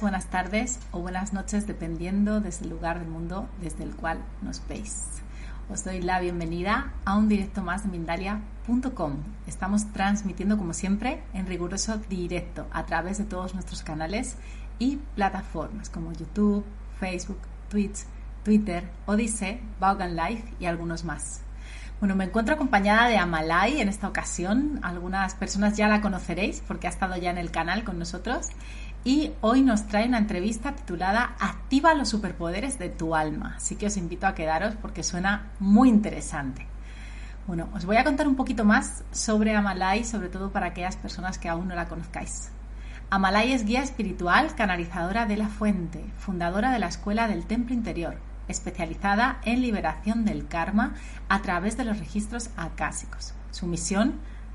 Buenas tardes o buenas noches, dependiendo desde el lugar del mundo desde el cual nos veis. Os doy la bienvenida a un directo más de Mindalia.com. Estamos transmitiendo, como siempre, en riguroso directo a través de todos nuestros canales y plataformas como YouTube, Facebook, Twitch, Twitter, Odyssey, Vaughan Live y algunos más. Bueno, me encuentro acompañada de Amalai en esta ocasión. Algunas personas ya la conoceréis porque ha estado ya en el canal con nosotros. Y hoy nos trae una entrevista titulada Activa los superpoderes de tu alma. Así que os invito a quedaros porque suena muy interesante. Bueno, os voy a contar un poquito más sobre Amalai, sobre todo para aquellas personas que aún no la conozcáis. Amalai es guía espiritual, canalizadora de la fuente, fundadora de la Escuela del Templo Interior, especializada en liberación del karma a través de los registros acásicos. Su misión,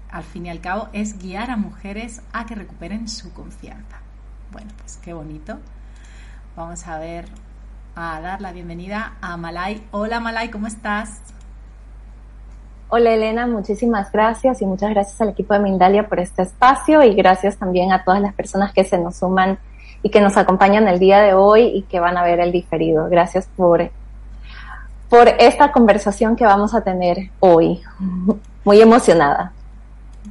al fin y al cabo, es guiar a mujeres a que recuperen su confianza. Bueno, pues qué bonito. Vamos a ver, a dar la bienvenida a Malay. Hola Malay, ¿cómo estás? Hola Elena, muchísimas gracias y muchas gracias al equipo de Mindalia por este espacio y gracias también a todas las personas que se nos suman y que nos acompañan el día de hoy y que van a ver el diferido. Gracias por, por esta conversación que vamos a tener hoy. Muy emocionada.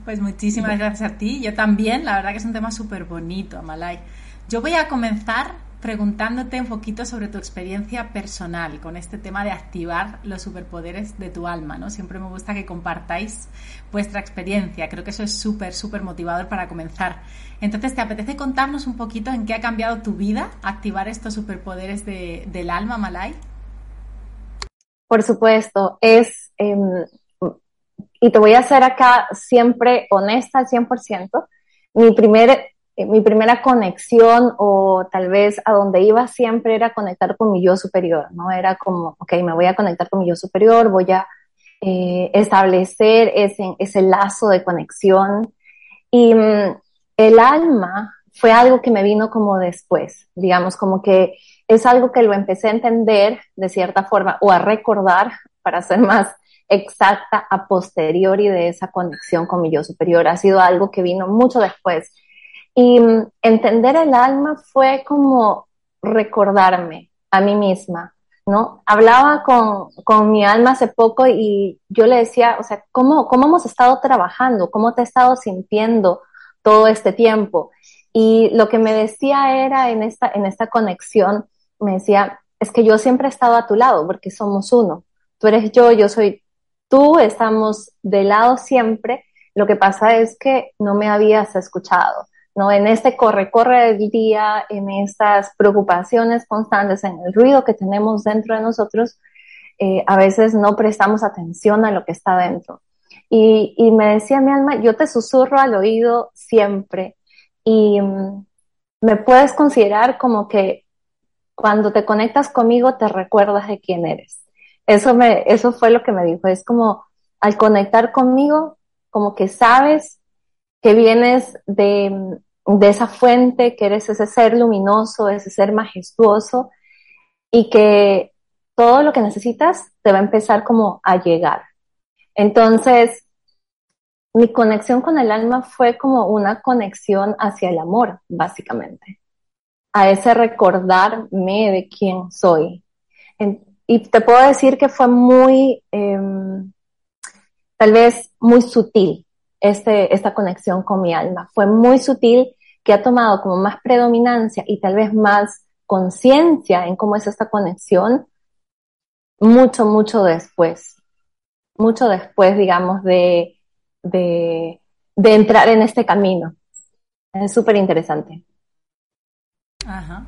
Pues muchísimas gracias a ti. Yo también, la verdad que es un tema súper bonito, Amalay. Yo voy a comenzar preguntándote un poquito sobre tu experiencia personal con este tema de activar los superpoderes de tu alma, ¿no? Siempre me gusta que compartáis vuestra experiencia. Creo que eso es súper, súper motivador para comenzar. Entonces, ¿te apetece contarnos un poquito en qué ha cambiado tu vida activar estos superpoderes del alma, Malay? Por supuesto, es, em, y te voy a ser acá siempre honesta al 100%, mi, primer, eh, mi primera conexión o tal vez a donde iba siempre era conectar con mi yo superior, ¿no? Era como, ok, me voy a conectar con mi yo superior, voy a eh, establecer ese, ese lazo de conexión. Y mm, el alma fue algo que me vino como después, digamos, como que es algo que lo empecé a entender de cierta forma o a recordar, para ser más exacta, a posteriori de esa conexión con mi yo superior. Ha sido algo que vino mucho después. Y mm, entender el alma fue como recordarme a mí misma, ¿no? Hablaba con, con, mi alma hace poco y yo le decía, o sea, ¿cómo, ¿cómo hemos estado trabajando? ¿Cómo te he estado sintiendo todo este tiempo? Y lo que me decía era en esta, en esta conexión, me decía, es que yo siempre he estado a tu lado porque somos uno. Tú eres yo, yo soy tú, estamos de lado siempre. Lo que pasa es que no me habías escuchado, ¿no? En este corre-corre del día, en estas preocupaciones constantes, en el ruido que tenemos dentro de nosotros, eh, a veces no prestamos atención a lo que está dentro. Y, me decía mi alma, yo te susurro al oído siempre y mm, me puedes considerar como que cuando te conectas conmigo te recuerdas de quién eres. Eso me, eso fue lo que me dijo. Es como al conectar conmigo, como que sabes que vienes de, de esa fuente, que eres ese ser luminoso, ese ser majestuoso y que todo lo que necesitas te va a empezar como a llegar. Entonces, mi conexión con el alma fue como una conexión hacia el amor, básicamente, a ese recordarme de quién soy. Y te puedo decir que fue muy, em, tal vez muy sutil este, esta conexión con mi alma. Fue muy sutil que ha tomado como más predominancia y tal vez más conciencia en cómo es esta conexión mucho, mucho después. Mucho después, digamos, de, de, entrar en este camino. Es súper interesante. Ajá.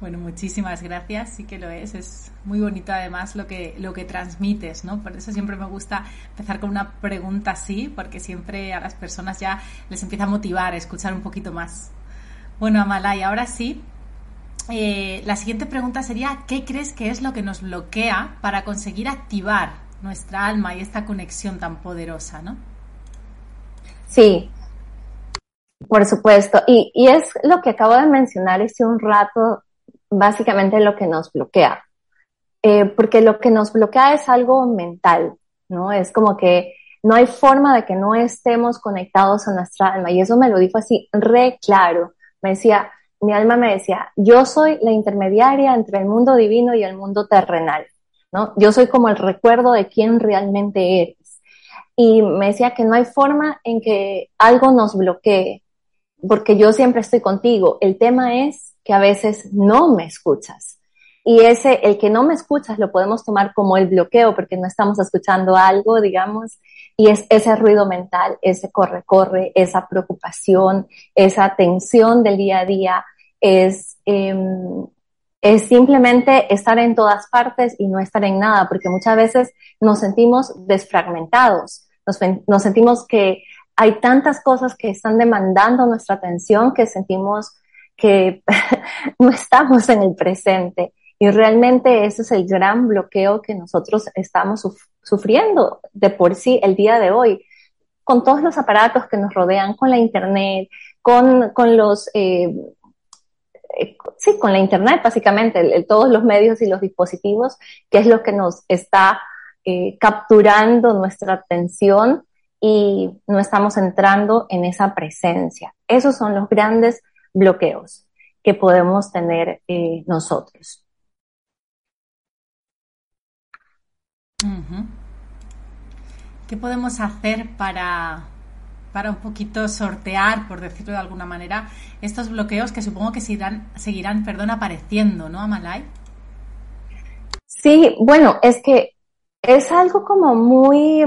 Bueno, muchísimas gracias, sí que lo es. Es muy bonito además lo que, lo que transmites, ¿no? Por eso siempre me gusta empezar con una pregunta así, porque siempre a las personas ya les empieza a motivar a escuchar un poquito más. Bueno, Amalay, ahora sí, eh, la siguiente pregunta sería, ¿qué crees que es lo que nos bloquea para conseguir activar nuestra alma y esta conexión tan poderosa, ¿no? Sí, por supuesto. Y, y es lo que acabo de mencionar hace un rato, básicamente lo que nos bloquea. Eh, porque lo que nos bloquea es algo mental, ¿no? Es como que no hay forma de que no estemos conectados a nuestra alma. Y eso me lo dijo así re claro. Me decía, mi alma me decía, yo soy la intermediaria entre el mundo divino y el mundo terrenal, ¿no? Yo soy como el recuerdo de quién realmente eres. Y me decía que no hay forma en que algo nos bloquee, porque yo siempre estoy contigo. El tema es que a veces no me escuchas. Y ese, el que no me escuchas, lo podemos tomar como el bloqueo, porque no estamos escuchando algo, digamos, y es ese ruido mental, ese corre-corre, esa preocupación, esa tensión del día a día, es, em, es simplemente estar en todas partes y no estar en nada, porque muchas veces nos sentimos desfragmentados, nos, nos sentimos que hay tantas cosas que están demandando nuestra atención que sentimos que no estamos en el presente. Y realmente ese es el gran bloqueo que nosotros estamos sufriendo de por sí el día de hoy, con todos los aparatos que nos rodean, con la Internet, con, con los... Eh, eh sí, con la Internet, básicamente, todos los medios y los dispositivos, que es lo que nos está eh, capturando nuestra atención y no estamos entrando en esa presencia. Esos son los grandes bloqueos que podemos tener eh, nosotros. ¿Qué podemos hacer para, para un poquito sortear, por decirlo de alguna manera, estos bloqueos que supongo que seguirán, seguirán perdón, apareciendo, ¿no, Amalai? Sí, bueno, es que es algo como muy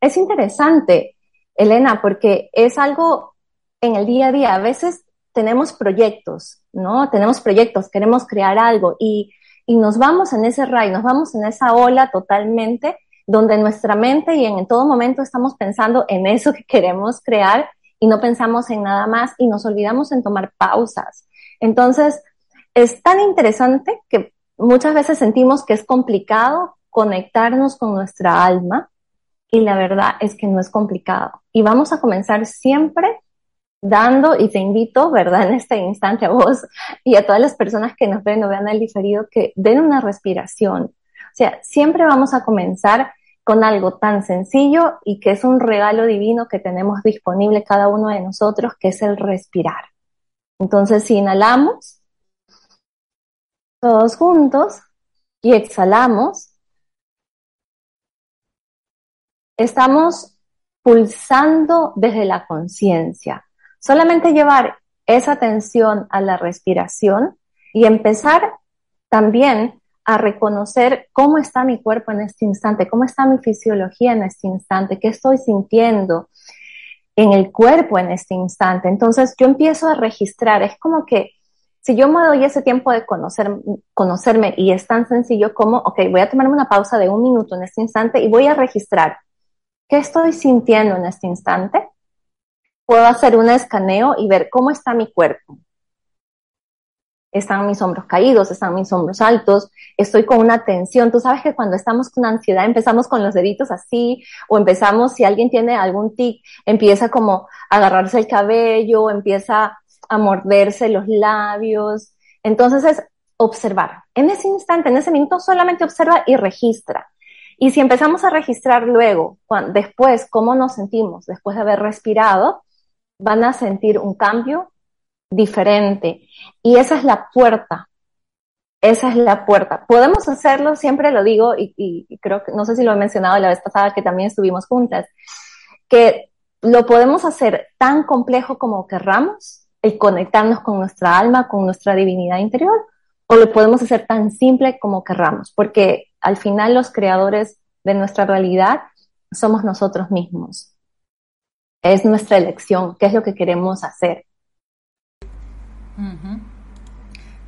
es interesante, Elena, porque es algo en el día a día. A veces tenemos proyectos, ¿no? Tenemos proyectos, queremos crear algo y, y nos vamos en ese ray, nos vamos en esa ola totalmente donde nuestra mente y en todo momento estamos pensando en eso que queremos crear y no pensamos en nada más y nos olvidamos en tomar pausas. Entonces, es tan interesante que muchas veces sentimos que es complicado conectarnos con nuestra alma y la verdad es que no es complicado. Y vamos a comenzar siempre dando, y te invito, ¿verdad? En este instante a vos y a todas las personas que nos ven o vean el diferido, que den una respiración. O sea, siempre vamos a comenzar con algo tan sencillo y que es un regalo divino que tenemos disponible cada uno de nosotros, que es el respirar. Entonces, si inhalamos, todos juntos, y exhalamos, estamos pulsando desde la conciencia. Solamente llevar esa atención a la respiración y empezar también a reconocer cómo está mi cuerpo en este instante, cómo está mi fisiología en este instante, qué estoy sintiendo en el cuerpo en este instante. Entonces yo empiezo a registrar, es como que si yo me doy ese tiempo de conocer, conocerme y es tan sencillo como, ok, voy a tomarme una pausa de un minuto en este instante y voy a registrar ¿Qué estoy sintiendo en este instante? Puedo hacer un escaneo y ver cómo está mi cuerpo. Están mis hombros caídos, están mis hombros altos, estoy con una tensión. Tú sabes que cuando estamos con ansiedad empezamos con los deditos así, o empezamos, si alguien tiene algún tic, empieza como a agarrarse el cabello, empieza a morderse los labios. Entonces es observar. En ese instante, en ese minuto, solamente observa y registra. Y si empezamos a registrar luego, después, cómo nos sentimos después de haber respirado, van a sentir un cambio diferente. Y esa es la puerta. Esa es la puerta. Podemos hacerlo, siempre lo digo, y, creo que, no sé si lo he mencionado la vez pasada que también estuvimos juntas, que lo podemos hacer tan complejo como querramos, el conectarnos con nuestra alma, con nuestra divinidad interior, o lo podemos hacer tan simple como querramos, porque al final los creadores de nuestra realidad somos nosotros mismos. Es nuestra elección, qué es lo que queremos hacer.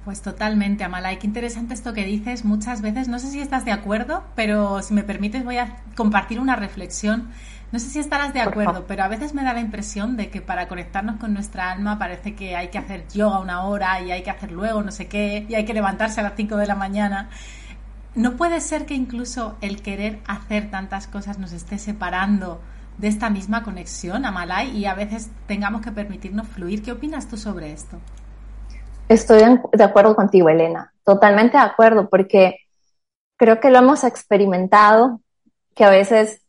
Pues totalmente, Amalai. Qué interesante esto que dices. Muchas veces, no sé si estás de acuerdo, pero si me permites voy a compartir una reflexión. No sé si estarás de acuerdo, pero a veces me da la impresión de que para conectarnos con nuestra alma parece que hay que hacer yoga una hora y hay que hacer luego no sé qué y hay que levantarse a las 5 de la mañana. ¿No puede ser que incluso el querer hacer tantas cosas nos esté separando de esta misma conexión, Amalai, y a veces tengamos que permitirnos fluir? ¿Qué opinas tú sobre esto? Estoy de acuerdo contigo, Elena, totalmente de acuerdo, porque creo que lo hemos experimentado, que a veces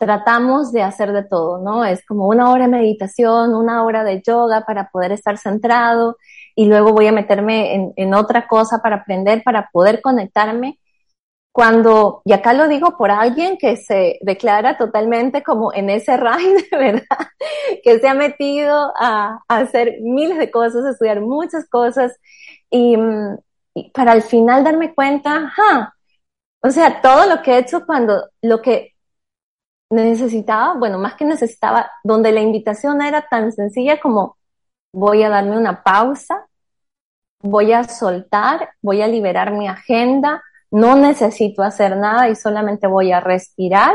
tratamos de hacer de todo, ¿no? Es como una hora de meditación, una hora de yoga para poder estar centrado y luego voy a meterme en, en otra cosa para aprender, para poder conectarme cuando, y acá lo digo por alguien que se declara totalmente como en ese ride, ¿verdad? Que se ha metido a, hacer miles de cosas, a estudiar muchas cosas y, para al final darme cuenta, o sea, todo lo que he hecho cuando lo que necesitaba, bueno, más que necesitaba, donde la invitación era tan sencilla como voy a darme una pausa, voy a soltar, voy a liberar mi agenda, no necesito hacer nada y solamente voy a respirar.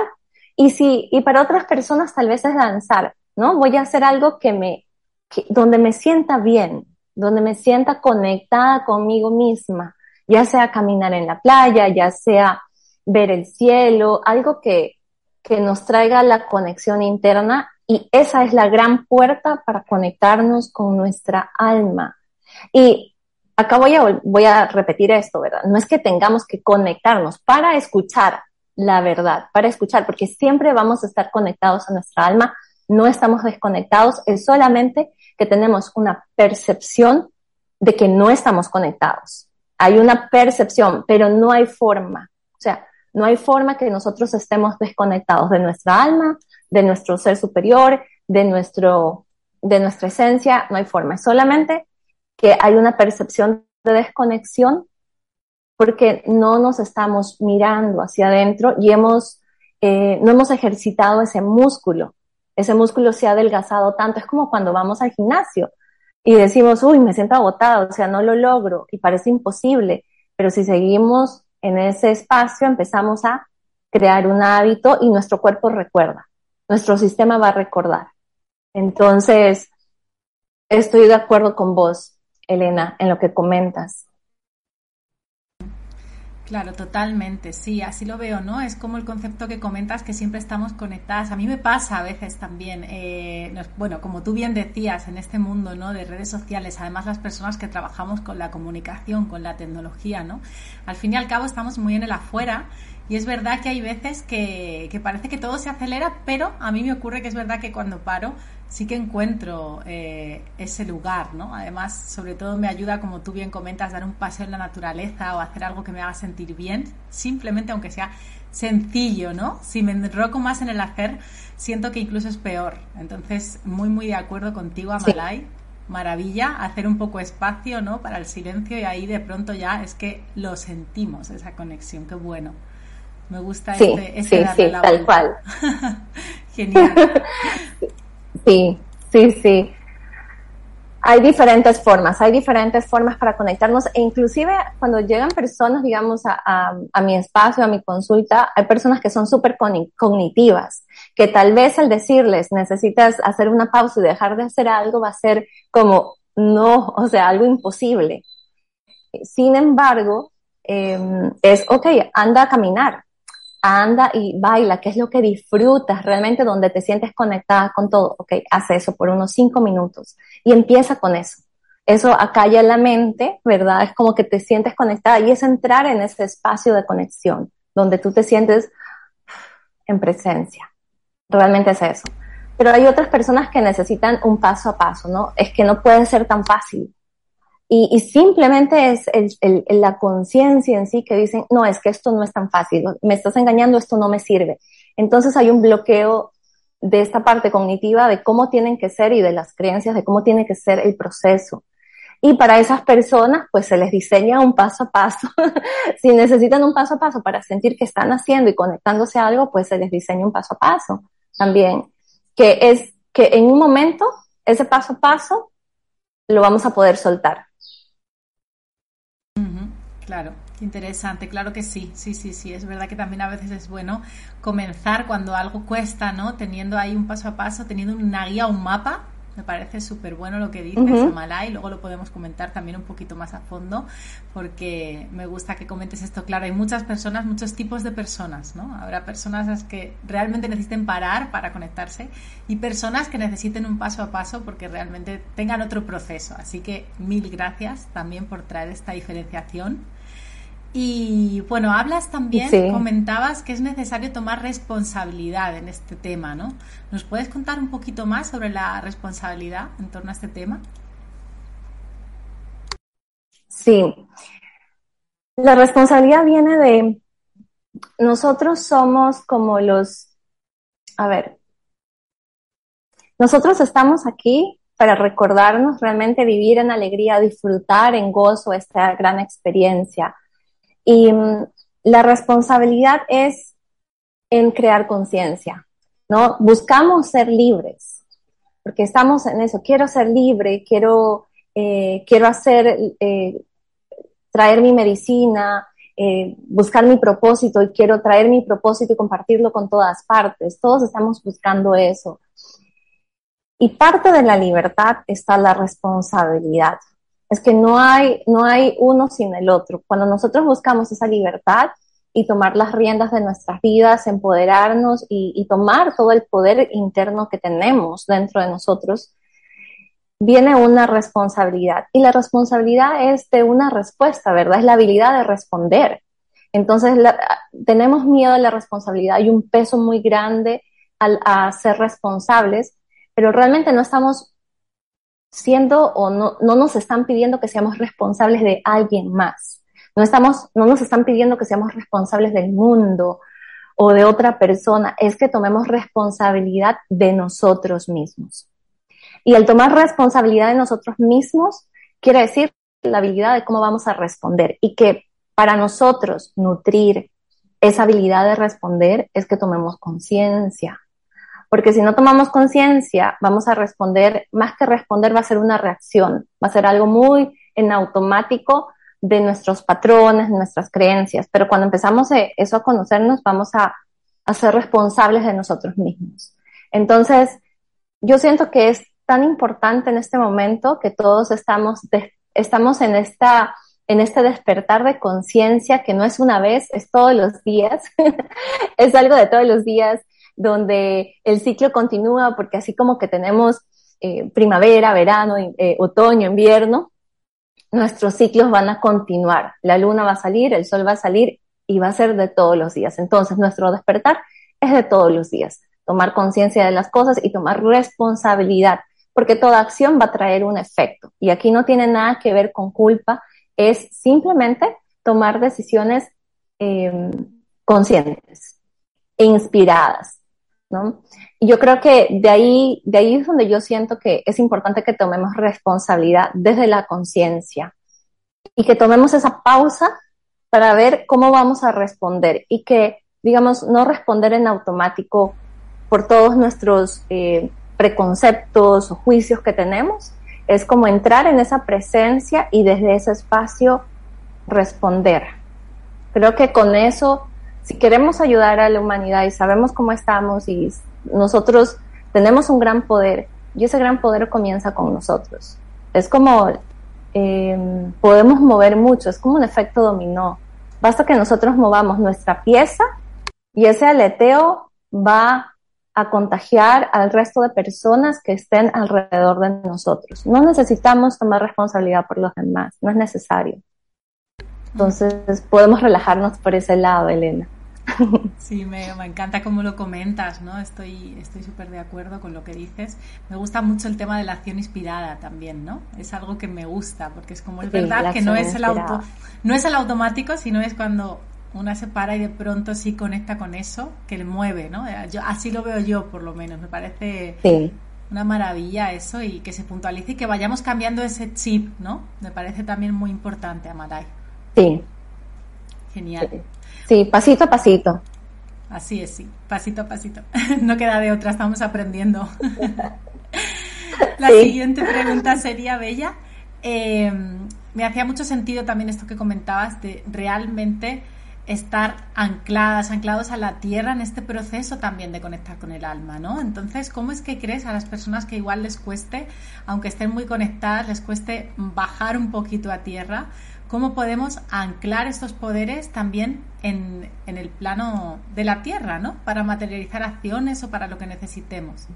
Y si, y para otras personas tal vez es danzar, ¿no? Voy a hacer algo que me, donde me sienta bien, donde me sienta conectada conmigo misma, ya sea caminar en la playa, ya sea ver el cielo, algo que, que nos traiga la conexión interna y esa es la gran puerta para conectarnos con nuestra alma. Y acá voy a, voy a repetir esto, ¿verdad? No es que tengamos que conectarnos para escuchar la verdad, para escuchar, porque siempre vamos a estar conectados a nuestra alma, no estamos desconectados, es solamente que tenemos una percepción de que no estamos conectados. Hay una percepción, pero no hay forma. O sea, no hay forma que nosotros estemos desconectados de nuestra alma, de nuestro ser superior, de nuestro, de nuestra esencia, no hay forma. Es solamente que hay una percepción de desconexión porque no nos estamos mirando hacia adentro y hemos, eh, no hemos ejercitado ese músculo. Ese músculo se ha adelgazado tanto. Es como cuando vamos al gimnasio y decimos, uy, me siento agotado, o sea, no lo logro y parece imposible. Pero si seguimos en ese espacio, empezamos a crear un hábito y nuestro cuerpo recuerda. Nuestro sistema va a recordar. Entonces, estoy de acuerdo con vos. Elena, en lo que comentas. Claro, totalmente, sí, así lo veo, ¿no? Es como el concepto que comentas que siempre estamos conectadas. A mí me pasa a veces también, eh, bueno, como tú bien decías, en este mundo, ¿no? De redes sociales, además las personas que trabajamos con la comunicación, con la tecnología, ¿no? Al fin y al cabo estamos muy en el afuera y es verdad que hay veces que, que parece que todo se acelera, pero a mí me ocurre que es verdad que cuando paro sí que encuentro eh, ese lugar, ¿no? Además, sobre todo me ayuda, como tú bien comentas, dar un paseo en la naturaleza o hacer algo que me haga sentir bien, simplemente aunque sea sencillo, ¿no? Si me enroco más en el hacer, siento que incluso es peor. Entonces, muy, muy de acuerdo contigo, Amalai. Maravilla, hacer un poco espacio, ¿no? Para el silencio y ahí de pronto ya es que lo sentimos, esa conexión, qué bueno. Me gusta sí, este, sí, sí, tal cual. Genial. Sí, sí, sí. Hay diferentes formas, hay diferentes formas para conectarnos e inclusive cuando llegan personas, digamos, a, mi espacio, a mi consulta, hay personas que son súper cognitivas, que tal vez al decirles necesitas hacer una pausa y dejar de hacer algo va a ser como, no, o sea, algo imposible. Sin embargo, em, es, ok, anda a caminar, anda y baila, qué es lo que disfrutas realmente, donde te sientes conectada con todo. Ok, haz eso por unos cinco minutos y empieza con eso. Eso acalla la mente, ¿verdad? Es como que te sientes conectada y es entrar en ese espacio de conexión, donde tú te sientes en presencia. Realmente es eso. Pero hay otras personas que necesitan un paso a paso, ¿no? Es que no puede ser tan fácil. Y, simplemente es la conciencia en sí que dicen, no, es que esto no es tan fácil, me estás engañando, esto no me sirve. Entonces hay un bloqueo de esta parte cognitiva de cómo tienen que ser y de las creencias de cómo tiene que ser el proceso. Y para esas personas, pues se les diseña un paso a paso. si necesitan un paso a paso para sentir que están haciendo y conectándose a algo, pues se les diseña un paso a paso también. Que es que en un momento, ese paso a paso, lo vamos a poder soltar. Claro, interesante, claro que sí, sí, sí, sí, es verdad que también a veces es bueno comenzar cuando algo cuesta, ¿no? Teniendo ahí un paso a paso, teniendo una guía, un mapa, me parece súper bueno lo que dices, uh y luego lo podemos comentar también un poquito más a fondo, porque me gusta que comentes esto. Claro, hay muchas personas, muchos tipos de personas, ¿no? Habrá personas que realmente necesiten parar para conectarse y personas que necesiten un paso a paso porque realmente tengan otro proceso. Así que mil gracias también por traer esta diferenciación Y bueno, hablas también, comentabas que es necesario tomar responsabilidad en este tema, ¿no? ¿Nos puedes contar un poquito más sobre la responsabilidad en torno a este tema? Sí. La responsabilidad viene de nosotros somos como los, a ver, nosotros estamos aquí para recordarnos realmente vivir en alegría, disfrutar en gozo esta gran experiencia y mm, la responsabilidad es en crear conciencia, ¿no? Buscamos ser libres, porque estamos en eso, quiero ser libre, quiero, eh, quiero hacer, eh, traer mi medicina, eh, buscar mi propósito y quiero traer mi propósito y compartirlo con todas partes. Todos estamos buscando eso. Y parte de la libertad está la responsabilidad es que no hay, no hay uno sin el otro. Cuando nosotros buscamos esa libertad y tomar las riendas de nuestras vidas, empoderarnos y, tomar todo el poder interno que tenemos dentro de nosotros, viene una responsabilidad. Y la responsabilidad es de una respuesta, ¿verdad? Es la habilidad de responder. Entonces, tenemos miedo a la responsabilidad, hay un peso muy grande a ser responsables, pero realmente no estamos siendo o no, no nos están pidiendo que seamos responsables de alguien más. No, estamos, no nos están pidiendo que seamos responsables del mundo o de otra persona, es que tomemos responsabilidad de nosotros mismos. Y el tomar responsabilidad de nosotros mismos quiere decir la habilidad de cómo vamos a responder y que para nosotros nutrir esa habilidad de responder es que tomemos conciencia, porque si no tomamos conciencia, vamos a responder, más que responder va a ser una reacción, va a ser algo muy en automático de nuestros patrones, de nuestras creencias. Pero cuando empezamos e, eso a conocernos, vamos a, ser responsables de nosotros mismos. Entonces, yo siento que es tan importante en este momento que todos estamos, estamos en esta, en este despertar de conciencia que no es una vez, es todos los días, es algo de todos los días, donde el ciclo continúa porque así como que tenemos eh, primavera, verano, eh, otoño, invierno, nuestros ciclos van a continuar. La luna va a salir, el sol va a salir y va a ser de todos los días. Entonces, nuestro despertar es de todos los días. Tomar conciencia de las cosas y tomar responsabilidad, porque toda acción va a traer un efecto. Y aquí no tiene nada que ver con culpa, es simplemente tomar decisiones eh, conscientes e inspiradas. Y yo creo que de ahí, de ahí es donde yo siento que es importante que tomemos responsabilidad desde la conciencia y que tomemos esa pausa para ver cómo vamos a responder y que, digamos, no responder en automático por todos nuestros eh, preconceptos o juicios que tenemos, es como entrar en esa presencia y desde ese espacio responder. Creo que con eso si queremos ayudar a la humanidad y sabemos cómo estamos y nosotros tenemos un gran poder y ese gran poder comienza con nosotros. Es como em, podemos mover mucho, es como un efecto dominó. Basta que nosotros movamos nuestra pieza y ese aleteo va a contagiar al resto de personas que estén alrededor de nosotros. No necesitamos tomar responsabilidad por los demás, no es necesario. Entonces podemos relajarnos por ese lado, Elena. Sí, me, encanta cómo lo comentas, ¿no? Estoy estoy súper de acuerdo con lo que dices. Me gusta mucho el tema de la acción inspirada también, ¿no? Es algo que me gusta, porque es como es verdad que no es el auto, no es el automático, sino es cuando una se para y de pronto sí conecta con eso, que le mueve, ¿no? Yo, así lo veo yo, por lo menos. Me parece una maravilla eso y que se puntualice y que vayamos cambiando ese chip, ¿no? Me parece también muy importante, Amaray. Sí. Genial. Sí, pasito a pasito. Así es, sí, pasito a pasito. No queda de otra, estamos aprendiendo. La siguiente pregunta sería, Bella, eh, me hacía mucho sentido también esto que comentabas de realmente estar ancladas, anclados a la tierra en este proceso también de conectar con el alma, ¿no? Entonces, ¿cómo es que crees a las personas que igual les cueste, aunque estén muy conectadas, les cueste bajar un poquito a tierra? cómo podemos anclar estos poderes también en, el plano de la Tierra, ¿no? Para materializar acciones o para lo que necesitemos.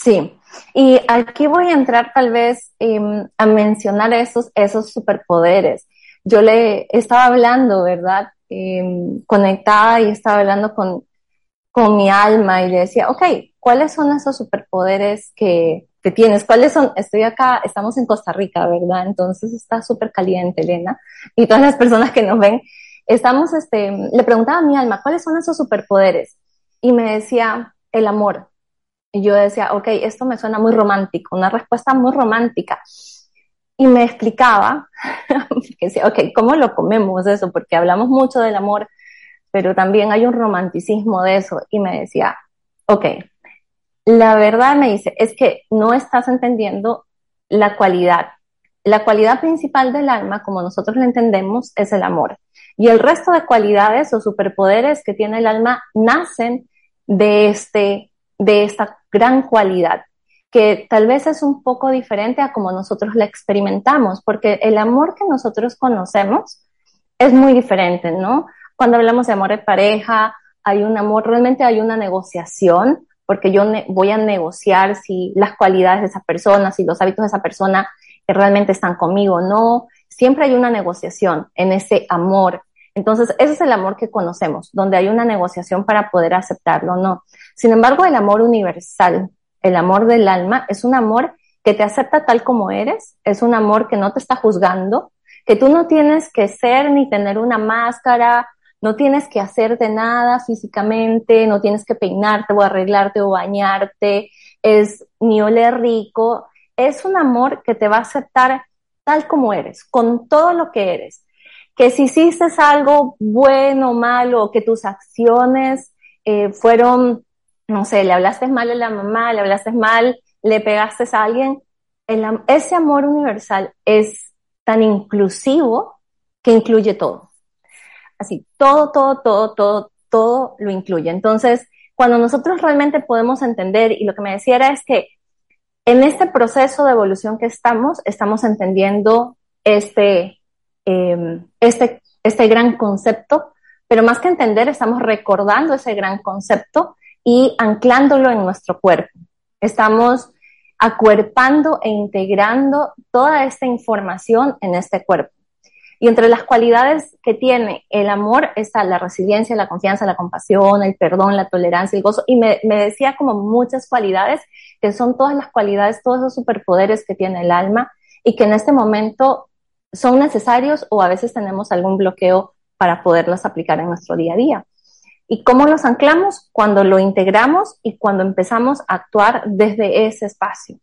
Sí, y aquí voy a entrar tal vez em, a mencionar esos, esos superpoderes. yo le estaba hablando, ¿verdad? Em, conectada y estaba hablando con, con mi alma y le decía, ok, ¿cuáles son esos superpoderes que, que tienes? ¿Cuáles son? Estoy acá, estamos en Costa Rica, ¿verdad? Entonces está súper caliente, Elena. Y todas las personas que nos ven, estamos, este, le preguntaba a mi alma, ¿cuáles son esos superpoderes? Y me decía, el amor. Y yo decía, ok, esto me suena muy romántico, una respuesta muy romántica. Y me explicaba, que decía, ok, ¿cómo lo comemos eso? Porque hablamos mucho del amor, pero también hay un romanticismo de eso. Y me decía, ok, la verdad me dice, es que no estás entendiendo la cualidad. La cualidad principal del alma, como nosotros la entendemos, es el amor. Y el resto de cualidades o superpoderes que tiene el alma nacen de, este, de esta gran cualidad, que tal vez es un poco diferente a como nosotros la experimentamos, porque el amor que nosotros conocemos es muy diferente, ¿no? Cuando hablamos de amor de pareja, hay un amor, realmente hay una negociación, porque yo voy a negociar si las cualidades de esa persona, si los hábitos de esa persona realmente están conmigo o no. Siempre hay una negociación en ese amor. Entonces, ese es el amor que conocemos, donde hay una negociación para poder aceptarlo o no. Sin embargo, el amor universal, el amor del alma, es un amor que te acepta tal como eres, es un amor que no te está juzgando, que tú no tienes que ser ni tener una máscara no tienes que hacerte nada físicamente, no tienes que peinarte o arreglarte o bañarte, es ni oler rico, es un amor que te va a aceptar tal como eres, con todo lo que eres. Que si hiciste algo bueno o malo, que tus acciones eh, fueron, no sé, le hablaste mal a la mamá, le hablaste mal, le pegaste a alguien, ese amor universal es tan inclusivo que incluye todo así, todo, todo, todo, todo, todo lo incluye. Entonces, cuando nosotros realmente podemos entender, y lo que me decía era es que en este proceso de evolución que estamos, estamos entendiendo este, em, este, este gran concepto, pero más que entender, estamos recordando ese gran concepto y anclándolo en nuestro cuerpo. Estamos acuerpando e integrando toda esta información en este cuerpo. Y entre las cualidades que tiene el amor está la resiliencia, la confianza, la compasión, el perdón, la tolerancia, el gozo. Y me, decía como muchas cualidades, que son todas las cualidades, todos esos superpoderes que tiene el alma y que en este momento son necesarios o a veces tenemos algún bloqueo para poderlos aplicar en nuestro día a día. ¿Y cómo los anclamos? Cuando lo integramos y cuando empezamos a actuar desde ese espacio.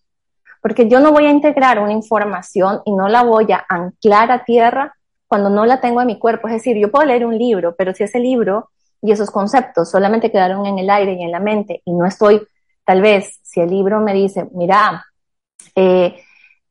Porque yo no voy a integrar una información y no la voy a anclar a tierra cuando no la tengo en mi cuerpo. Es decir, yo puedo leer un libro, pero si ese libro y esos conceptos solamente quedaron en el aire y en la mente y no estoy, tal vez, si el libro me dice, mira, eh,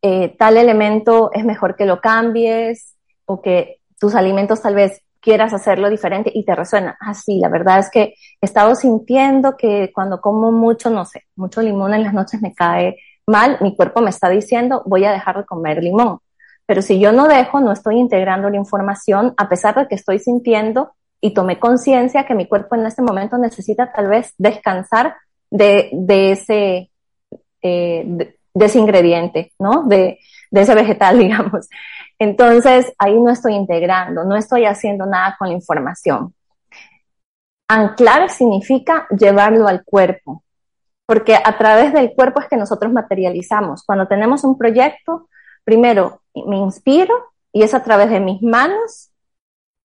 eh, tal elemento es mejor que lo cambies o que tus alimentos tal vez quieras hacerlo diferente y te resuena. Ah, sí, la verdad es que he estado sintiendo que cuando como mucho, no sé, mucho limón en las noches me cae mal, mi cuerpo me está diciendo voy a dejar de comer limón. Pero si yo no dejo, no estoy integrando la información, a pesar de que estoy sintiendo y tomé conciencia que mi cuerpo en este momento necesita tal vez descansar de, ese, eh, de, ese ingrediente, ¿no? De ese vegetal, digamos. Entonces, ahí no estoy integrando, no estoy haciendo nada con la información. Anclar significa llevarlo al cuerpo, porque a través del cuerpo es que nosotros materializamos. Cuando tenemos un proyecto, primero me inspiro y es a través de mis manos,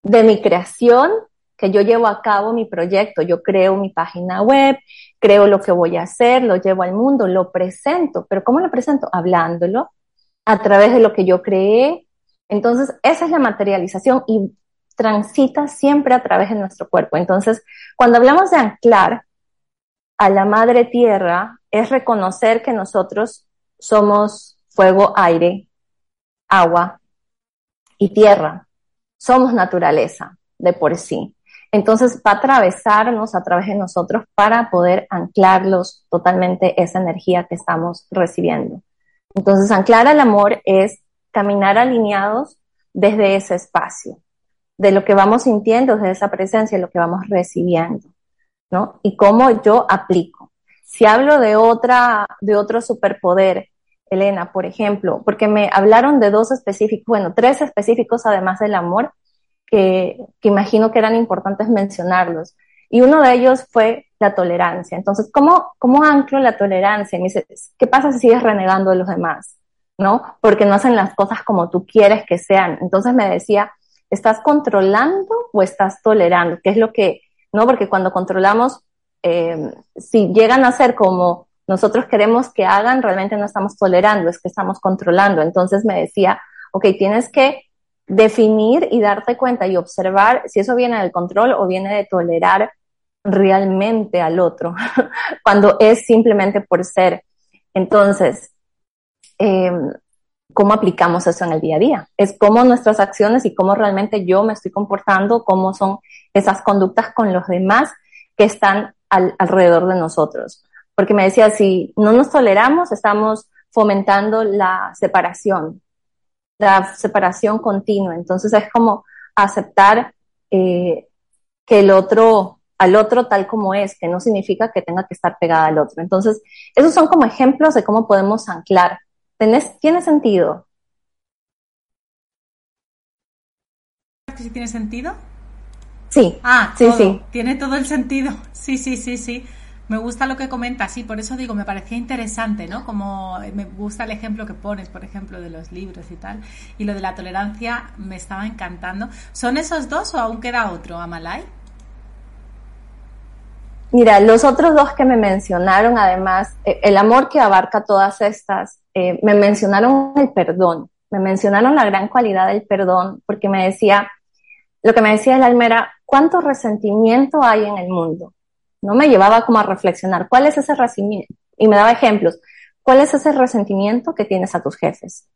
de mi creación, que yo llevo a cabo mi proyecto. Yo creo mi página web, creo lo que voy a hacer, lo llevo al mundo, lo presento. Pero ¿cómo lo presento? Hablándolo a través de lo que yo creé. Entonces, esa es la materialización y transita siempre a través de nuestro cuerpo. Entonces, cuando hablamos de anclar a la madre tierra, es reconocer que nosotros somos fuego, aire, agua y tierra. Somos naturaleza de por sí. Entonces va a atravesarnos a través de nosotros para poder anclarlos totalmente esa energía que estamos recibiendo. Entonces anclar al amor es caminar alineados desde ese espacio, de lo que vamos sintiendo, desde esa presencia, lo que vamos recibiendo, ¿no? Y cómo yo aplico. Si hablo de otra, de otro superpoder Elena, por ejemplo, porque me hablaron de dos específicos, bueno, tres específicos además del amor, que, que imagino que eran importantes mencionarlos. Y uno de ellos fue la tolerancia. Entonces, ¿cómo, cómo anclo la tolerancia? Me dice, ¿qué pasa si sigues renegando de los demás? ¿No? Porque no hacen las cosas como tú quieres que sean. Entonces me decía, ¿estás controlando o estás tolerando? ¿Qué es lo que, no? Porque cuando controlamos, eh, si llegan a ser como nosotros queremos que hagan, realmente no estamos tolerando, es que estamos controlando. Entonces me decía, ok, tienes que definir y darte cuenta y observar si eso viene del control o viene de tolerar realmente al otro, cuando es simplemente por ser. Entonces, em, ¿cómo aplicamos eso en el día a día? Es cómo nuestras acciones y cómo realmente yo me estoy comportando, cómo son esas conductas con los demás que están alrededor de nosotros porque me decía, si no nos toleramos, estamos fomentando la separación, la separación continua. Entonces es como aceptar eh, que el otro, al otro tal como es, que no significa que tenga que estar pegada al otro. Entonces, esos son como ejemplos de cómo podemos anclar. ¿Tiene sentido? ¿Sí tiene sentido? Sí. Ah, sí, sí. Tiene todo el sentido. Sí, sí, sí, sí. Me gusta lo que comentas, sí, por eso digo, me parecía interesante, ¿no? Como me gusta el ejemplo que pones, por ejemplo, de los libros y tal. Y lo de la tolerancia me estaba encantando. ¿Son esos dos o aún queda otro, Amalai? Mira, los otros dos que me mencionaron, además, eh, el amor que abarca todas estas, eh, me mencionaron el perdón, me mencionaron la gran cualidad del perdón, porque me decía, lo que me decía el alma era, ¿cuánto resentimiento hay en el mundo? ¿No? Me llevaba como a reflexionar, ¿cuál es ese resentimiento? Y me daba ejemplos. ¿Cuál es ese resentimiento que tienes a tus jefes?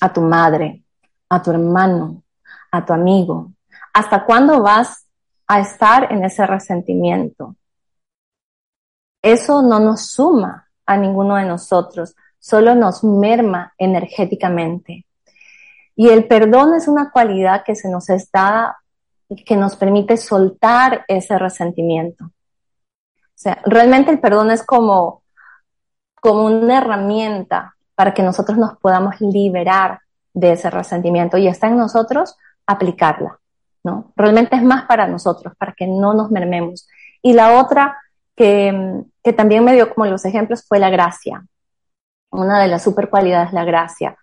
A tu madre, a tu hermano, a tu amigo. ¿Hasta cuándo vas a estar en ese resentimiento? Eso no nos suma a ninguno de nosotros, solo nos merma energéticamente. Y el perdón es una cualidad que se nos está, que nos permite soltar ese resentimiento. O sea, realmente el perdón es como, como una herramienta para que nosotros nos podamos liberar de ese resentimiento y está en nosotros aplicarla, ¿no? Realmente es más para nosotros, para que no nos mermemos. Y la otra que, que también me dio como los ejemplos fue la gracia. Una de las super cualidades, la gracia.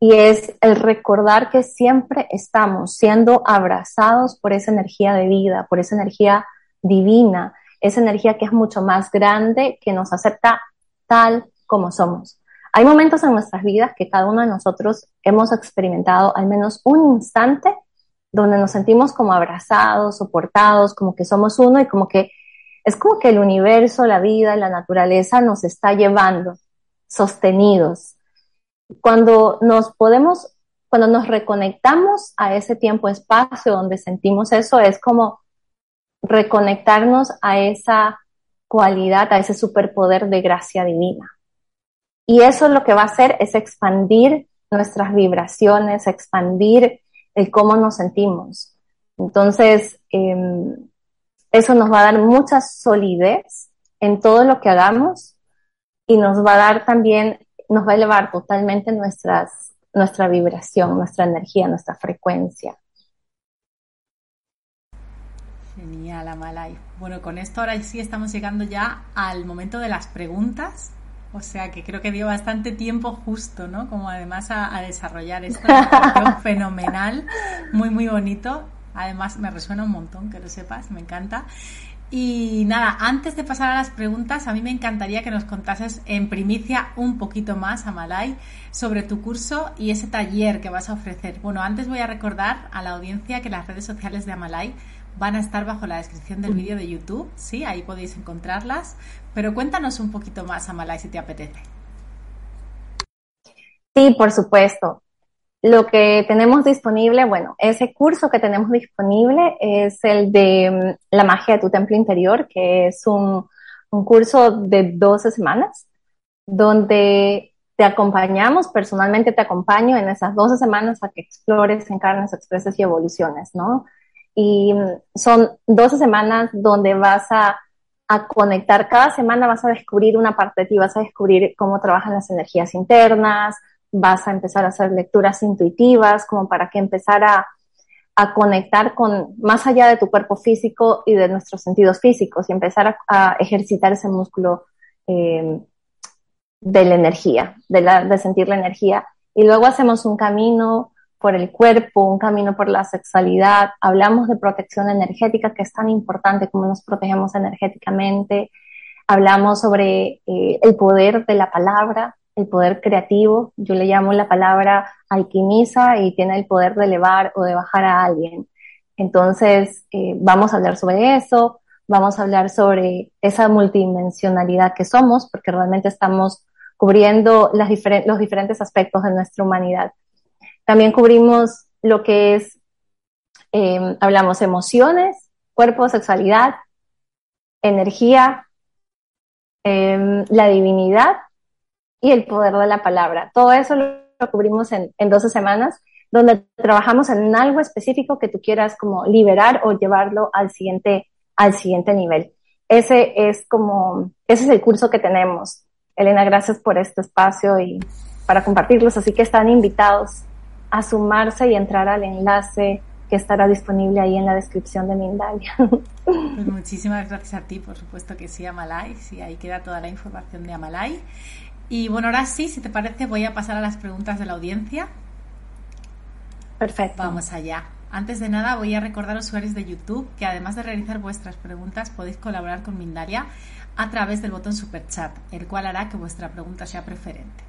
Y es el recordar que siempre estamos siendo abrazados por esa energía de vida, por esa energía divina esa energía que es mucho más grande, que nos acepta tal como somos. Hay momentos en nuestras vidas que cada uno de nosotros hemos experimentado al menos un instante donde nos sentimos como abrazados, soportados, como que somos uno y como que es como que el universo, la vida, la naturaleza nos está llevando sostenidos. Cuando nos podemos, cuando nos reconectamos a ese tiempo-espacio donde sentimos eso, es como reconectarnos a esa cualidad, a ese superpoder de gracia divina. Y eso lo que va a hacer es expandir nuestras vibraciones, expandir el cómo nos sentimos. Entonces, em, eso nos va a dar mucha solidez en todo lo que hagamos y nos va a dar también, nos va a elevar totalmente nuestras, nuestra vibración, nuestra energía, nuestra frecuencia. Genial, Amalai. Bueno, con esto ahora sí estamos llegando ya al momento de las preguntas. O sea que creo que dio bastante tiempo justo, ¿no? Como además a, desarrollar esto. fenomenal, muy, muy bonito. Además me resuena un montón, que lo sepas, me encanta. Y nada, antes de pasar a las preguntas, a mí me encantaría que nos contases en primicia un poquito más, Amalai, sobre tu curso y ese taller que vas a ofrecer. Bueno, antes voy a recordar a la audiencia que las redes sociales de Amalai van a estar bajo la descripción del vídeo de YouTube, sí, ahí podéis encontrarlas. Pero cuéntanos un poquito más, Amalai, si te apetece. Sí, por supuesto. Lo que tenemos disponible, bueno, ese curso que tenemos disponible es el de mm, la magia de tu templo interior, que es un, un curso de 12 semanas, donde te acompañamos, personalmente te acompaño en esas 12 semanas a que explores, encarnes, expreses y evoluciones, ¿no? Y son 12 semanas donde vas a a conectar. Cada semana vas a descubrir una parte de ti, vas a descubrir cómo trabajan las energías internas, vas a empezar a hacer lecturas intuitivas, como para que empezar a, conectar con más allá de tu cuerpo físico y de nuestros sentidos físicos y empezar a, ejercitar ese músculo eh, de la energía, de, la, de sentir la energía. Y luego hacemos un camino por el cuerpo, un camino por la sexualidad, hablamos de protección energética, que es tan importante como nos protegemos energéticamente, hablamos sobre eh, el poder de la palabra, el poder creativo, yo le llamo la palabra alquimiza y tiene el poder de elevar o de bajar a alguien. Entonces, eh, vamos a hablar sobre eso, vamos a hablar sobre esa multidimensionalidad que somos, porque realmente estamos cubriendo las los diferentes aspectos de nuestra humanidad. También cubrimos lo que es, em, hablamos emociones, cuerpo, sexualidad, energía, em, la divinidad y el poder de la palabra. Todo eso lo, cubrimos en, en 12 semanas, donde trabajamos en algo específico que tú quieras como liberar o llevarlo al siguiente, al siguiente nivel. Ese es como, ese es el curso que tenemos. Elena, gracias por este espacio y para compartirlos. Así que están invitados a sumarse y entrar al enlace que estará disponible ahí en la descripción de Mindalia. Pues muchísimas gracias a ti, por supuesto que sí, Amalai. Sí, ahí queda toda la información de Amalai. Y bueno, ahora sí, si te parece, voy a pasar a las preguntas de la audiencia. Perfecto. Vamos allá. Antes de nada, voy a recordar a los usuarios de YouTube que además de realizar vuestras preguntas, podéis colaborar con Mindalia a través del botón Super Chat, el cual hará que vuestra pregunta sea preferente.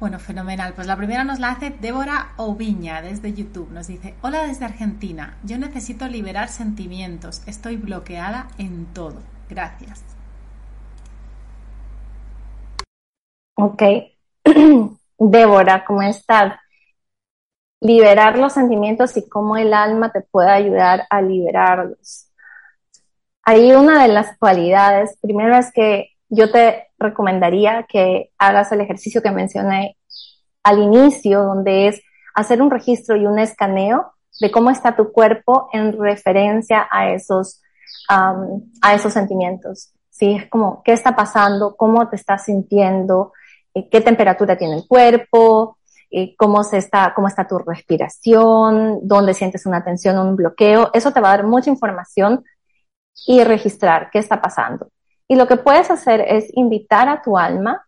Bueno, fenomenal. Pues la primera nos la hace Débora Oviña desde YouTube. Nos dice, hola desde Argentina. Yo necesito liberar sentimientos. Estoy bloqueada en todo. Gracias. Ok. Débora, ¿cómo estás? Liberar los sentimientos y cómo el alma te puede ayudar a liberarlos. Hay una de las cualidades, primero es que yo te recomendaría que hagas el ejercicio que mencioné al inicio, donde es hacer un registro y un escaneo de cómo está tu cuerpo en referencia a esos, a esos sentimientos. ¿Sí? Es como, ¿qué está pasando? ¿Cómo te estás sintiendo? Eh, ¿Qué temperatura tiene el cuerpo? Eh, ¿Cómo, se está, ¿Cómo está tu respiración? ¿Dónde sientes una tensión o un bloqueo? Eso te va a dar mucha información y registrar qué está pasando. Y lo que puedes hacer es invitar a tu alma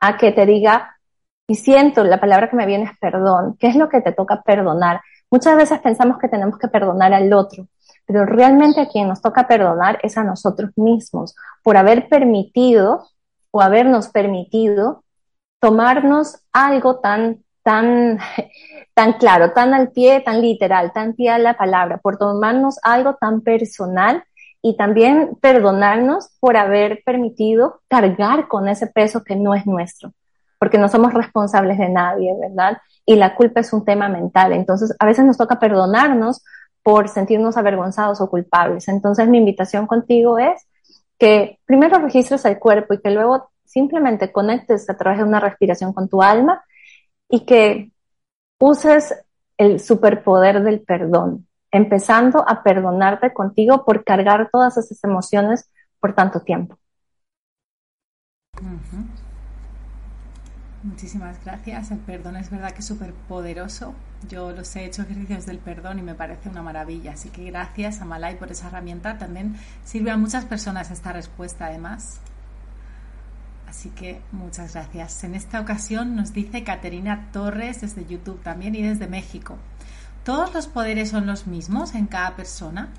a que te diga, y siento, la palabra que me viene es perdón, ¿qué es lo que te toca perdonar? Muchas veces pensamos que tenemos que perdonar al otro, pero realmente a quien nos toca perdonar es a nosotros mismos por haber permitido o habernos permitido tomarnos algo tan, tan, tan claro, tan al pie, tan literal, tan pie la palabra, por tomarnos algo tan personal y también perdonarnos por haber permitido cargar con ese peso que no es nuestro, porque no somos responsables de nadie, ¿verdad? Y la culpa es un tema mental, entonces a veces nos toca perdonarnos por sentirnos avergonzados o culpables. Entonces mi invitación contigo es que primero registres el cuerpo y que luego simplemente conectes a través de una respiración con tu alma y que uses el superpoder del perdón empezando a perdonarte contigo por cargar todas esas emociones por tanto tiempo. Muchísimas gracias. El perdón es verdad que es súper poderoso. Yo los he hecho ejercicios del perdón y me parece una maravilla. Así que gracias a Malay por esa herramienta. También sirve a muchas personas esta respuesta además. Así que muchas gracias. En esta ocasión nos dice Caterina Torres desde YouTube también y desde México. ¿Todos los poderes son los mismos en cada persona?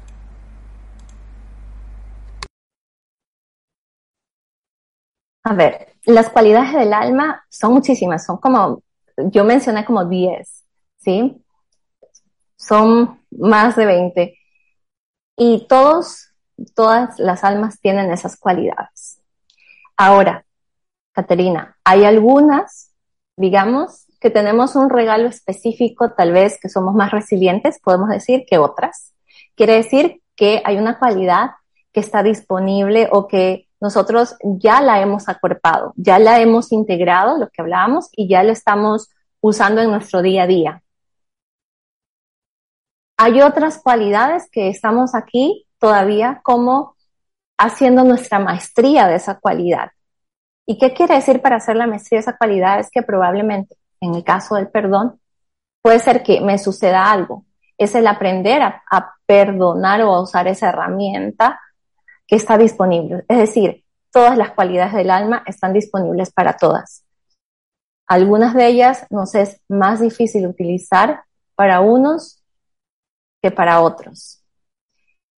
A ver, las cualidades del alma son muchísimas, son como, yo mencioné como 10, ¿sí? Son más de 20. Y todos, todas las almas tienen esas cualidades. Ahora, Caterina, hay algunas, digamos, que tenemos un regalo específico, tal vez que somos más resilientes, podemos decir, que otras. Quiere decir que hay una cualidad que está disponible o que nosotros ya la hemos acuerpado, ya la hemos integrado, lo que hablábamos, y ya la estamos usando en nuestro día a día. Hay otras cualidades que estamos aquí todavía como haciendo nuestra maestría de esa cualidad. ¿Y qué quiere decir para hacer la maestría de esa cualidad? Es que probablemente, en el caso del perdón, puede ser que me suceda algo. Es el aprender a, perdonar o a usar esa herramienta que está disponible. Es decir, todas las cualidades del alma están disponibles para todas. Algunas de ellas nos es más difícil utilizar para unos que para otros.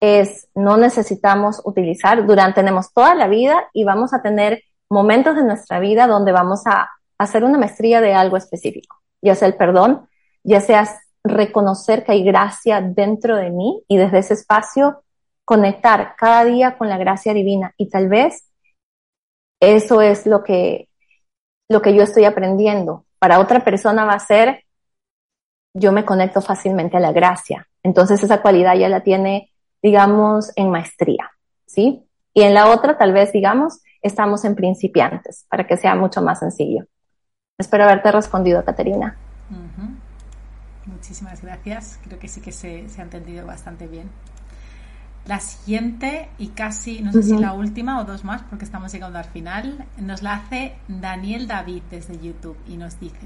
Es, no necesitamos utilizar, durante tenemos toda la vida y vamos a tener momentos de nuestra vida donde vamos a hacer una maestría de algo específico, ya sea el perdón, ya sea reconocer que hay gracia dentro de mí y desde ese espacio conectar cada día con la gracia divina y tal vez eso es lo que lo que yo estoy aprendiendo. Para otra persona va a ser, yo me conecto fácilmente a la gracia. Entonces esa cualidad ya la tiene, digamos, en maestría, ¿sí? Y en la otra, tal vez, digamos, estamos en principiantes, para que sea mucho más sencillo. Espero haberte respondido, Caterina. Muchísimas gracias. Creo que sí que se, se ha entendido bastante bien. La siguiente y casi, no sé si la última o dos más, porque estamos llegando al final, nos la hace Daniel David desde YouTube y nos dice,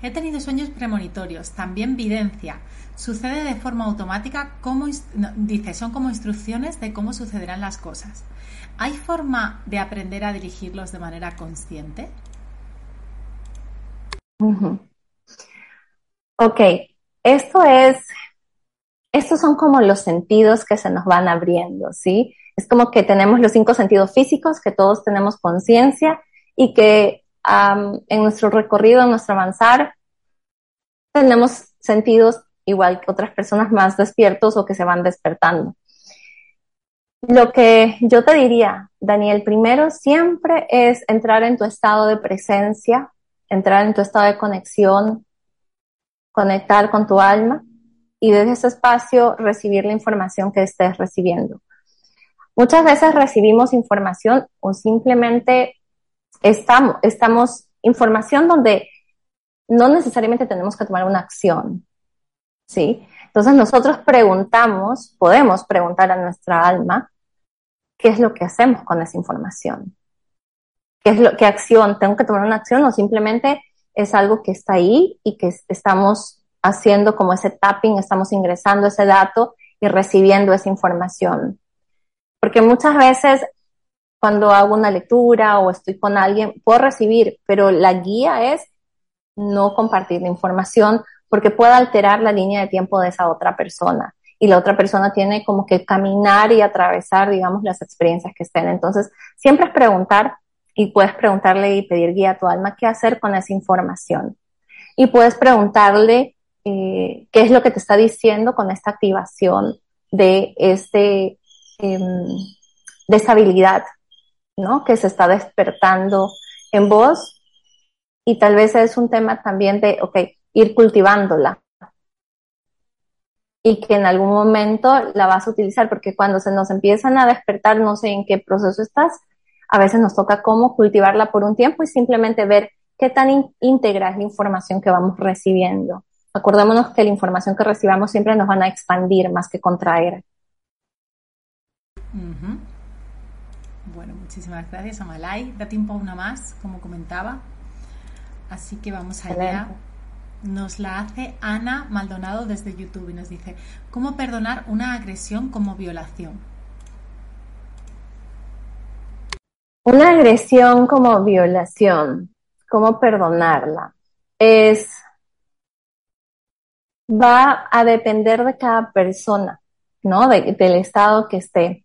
he tenido sueños premonitorios, también videncia, sucede de forma automática, como, dice, son como instrucciones de cómo sucederán las cosas. ¿Hay forma de aprender a dirigirlos de manera consciente? Ok, esto es estos son como los sentidos que se nos van abriendo, ¿sí? Es como que tenemos los cinco sentidos físicos, que todos tenemos conciencia y que en nuestro recorrido, en nuestro avanzar, tenemos sentidos igual que otras personas más despiertos o que se van despertando. Lo que yo te diría, Daniel, primero siempre es entrar en tu estado de presencia, entrar en tu estado de conexión, conectar con tu alma y desde ese espacio recibir la información que estés recibiendo. Muchas veces recibimos información o simplemente estamos, información donde no necesariamente tenemos que tomar una acción, ¿sí? Entonces nosotros preguntamos, podemos preguntar a nuestra alma, ¿qué es lo que hacemos con esa información? ¿Qué es lo, qué acción? ¿Tengo que tomar una acción o simplemente es algo que está ahí y que estamos haciendo como ese tapping, estamos ingresando ese dato y recibiendo esa información. Porque muchas veces cuando hago una lectura o estoy con alguien, puedo recibir, pero la guía es no compartir la información porque puede alterar la línea de tiempo de esa otra persona. Y la otra persona tiene como que caminar y atravesar, digamos, las experiencias que estén. Entonces, siempre es preguntar y puedes preguntarle y pedir guía a tu alma qué hacer con esa información. Y puedes preguntarle eh, qué es lo que te está diciendo con esta activación de este em, de esta habilidad, ¿no? Que se está despertando en vos y tal vez es un tema también de, ok, ir cultivándola y que en algún momento la vas a utilizar porque cuando se nos empiezan a despertar, no sé en qué proceso estás, a veces nos toca cómo cultivarla por un tiempo y simplemente ver qué tan íntegra es la información que vamos recibiendo. Acordémonos que la información que recibamos siempre nos van a expandir más que contraer. Bueno, muchísimas gracias, Amalai. Da tiempo a una más, como comentaba. Así que vamos allá. Nos la hace Ana Maldonado desde YouTube y nos dice, ¿cómo perdonar una agresión como violación? Una agresión como violación, ¿cómo perdonarla? Es va a depender de cada persona, ¿no? del estado que esté.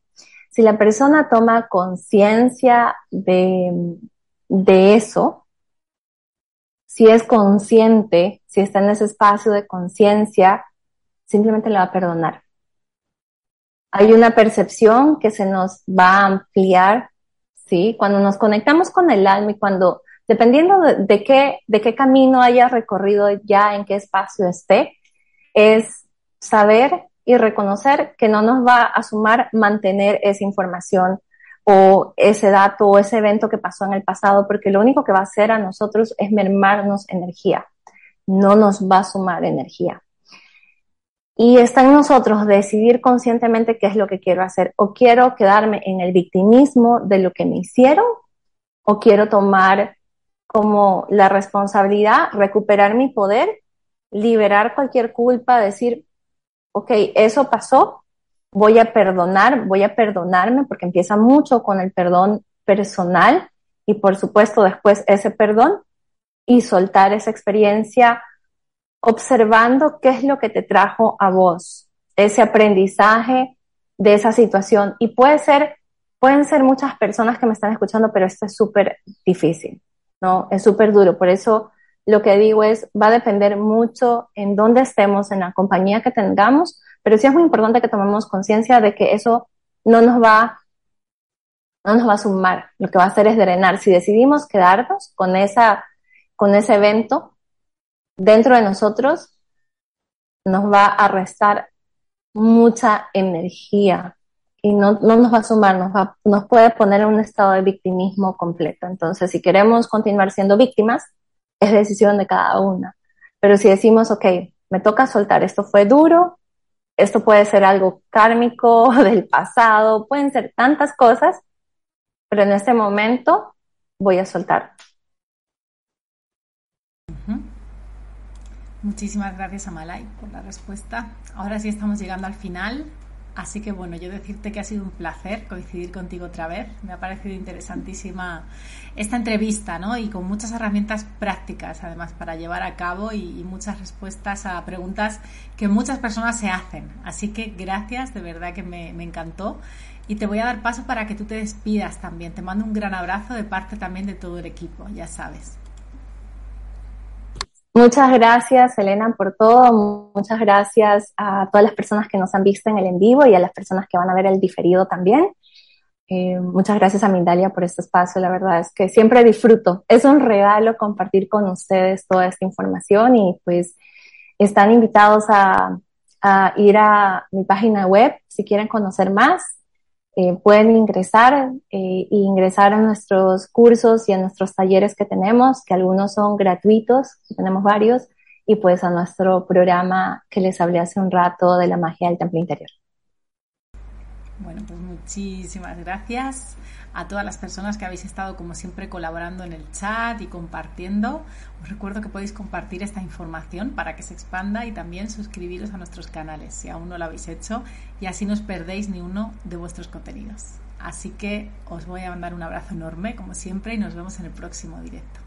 Si la persona toma conciencia de, de eso, si es consciente, si está en ese espacio de conciencia, simplemente le va a perdonar. Hay una percepción que se nos va a ampliar, ¿sí? Cuando nos conectamos con el alma y cuando, dependiendo de, qué, de qué camino haya recorrido ya, en qué espacio esté, es saber y reconocer que no nos va a sumar mantener esa información o ese dato o ese evento que pasó en el pasado, porque lo único que va a hacer a nosotros es mermarnos energía, no nos va a sumar energía. Y está en nosotros decidir conscientemente qué es lo que quiero hacer. O quiero quedarme en el victimismo de lo que me hicieron, o quiero tomar como la responsabilidad, recuperar mi poder, liberar cualquier culpa, decir, ok, eso pasó, voy a perdonar, voy a perdonarme, porque empieza mucho con el perdón personal y por supuesto después ese perdón y soltar esa experiencia observando qué es lo que te trajo a vos, ese aprendizaje de esa situación. Y puede ser, pueden ser muchas personas que me están escuchando, pero esto es súper difícil, ¿no? Es súper duro. Por eso lo que digo es, va a depender mucho en dónde estemos, en la compañía que tengamos, pero sí es muy importante que tomemos conciencia de que eso no nos va, no nos va a sumar. Lo que va a hacer es drenar. Si decidimos quedarnos con esa, con ese evento, dentro de nosotros nos va a restar mucha energía y no, no nos va a sumar, nos, va, nos puede poner en un estado de victimismo completo. Entonces, si queremos continuar siendo víctimas, es decisión de cada una. Pero si decimos, ok, me toca soltar, esto fue duro, esto puede ser algo kármico del pasado, pueden ser tantas cosas, pero en este momento voy a soltar. Muchísimas gracias, Amalai, por la respuesta. Ahora sí estamos llegando al final. Así que bueno, yo decirte que ha sido un placer coincidir contigo otra vez. Me ha parecido interesantísima esta entrevista, ¿no? Y con muchas herramientas prácticas, además, para llevar a cabo y, muchas respuestas a preguntas que muchas personas se hacen. Así que gracias, de verdad que me, me encantó. Y te voy a dar paso para que tú te despidas también. Te mando un gran abrazo de parte también de todo el equipo, ya sabes. Muchas gracias, Elena, por todo. Muchas gracias a todas las personas que nos han visto en el en vivo y a las personas que van a ver el diferido también. Eh, muchas gracias a Mindalia por este espacio. La verdad es que siempre disfruto. Es un regalo compartir con ustedes toda esta información y pues están invitados a, a ir a mi página web si quieren conocer más eh, pueden ingresar eh, e ingresar a nuestros cursos y a nuestros talleres que tenemos, que algunos son gratuitos, tenemos varios, y pues a nuestro programa que les hablé hace un rato de la magia del templo interior. Bueno, pues muchísimas gracias a todas las personas que habéis estado como siempre colaborando en el chat y compartiendo. Os recuerdo que podéis compartir esta información para que se expanda y también suscribiros a nuestros canales si aún no lo habéis hecho y así no os perdéis ni uno de vuestros contenidos. Así que os voy a mandar un abrazo enorme como siempre y nos vemos en el próximo directo.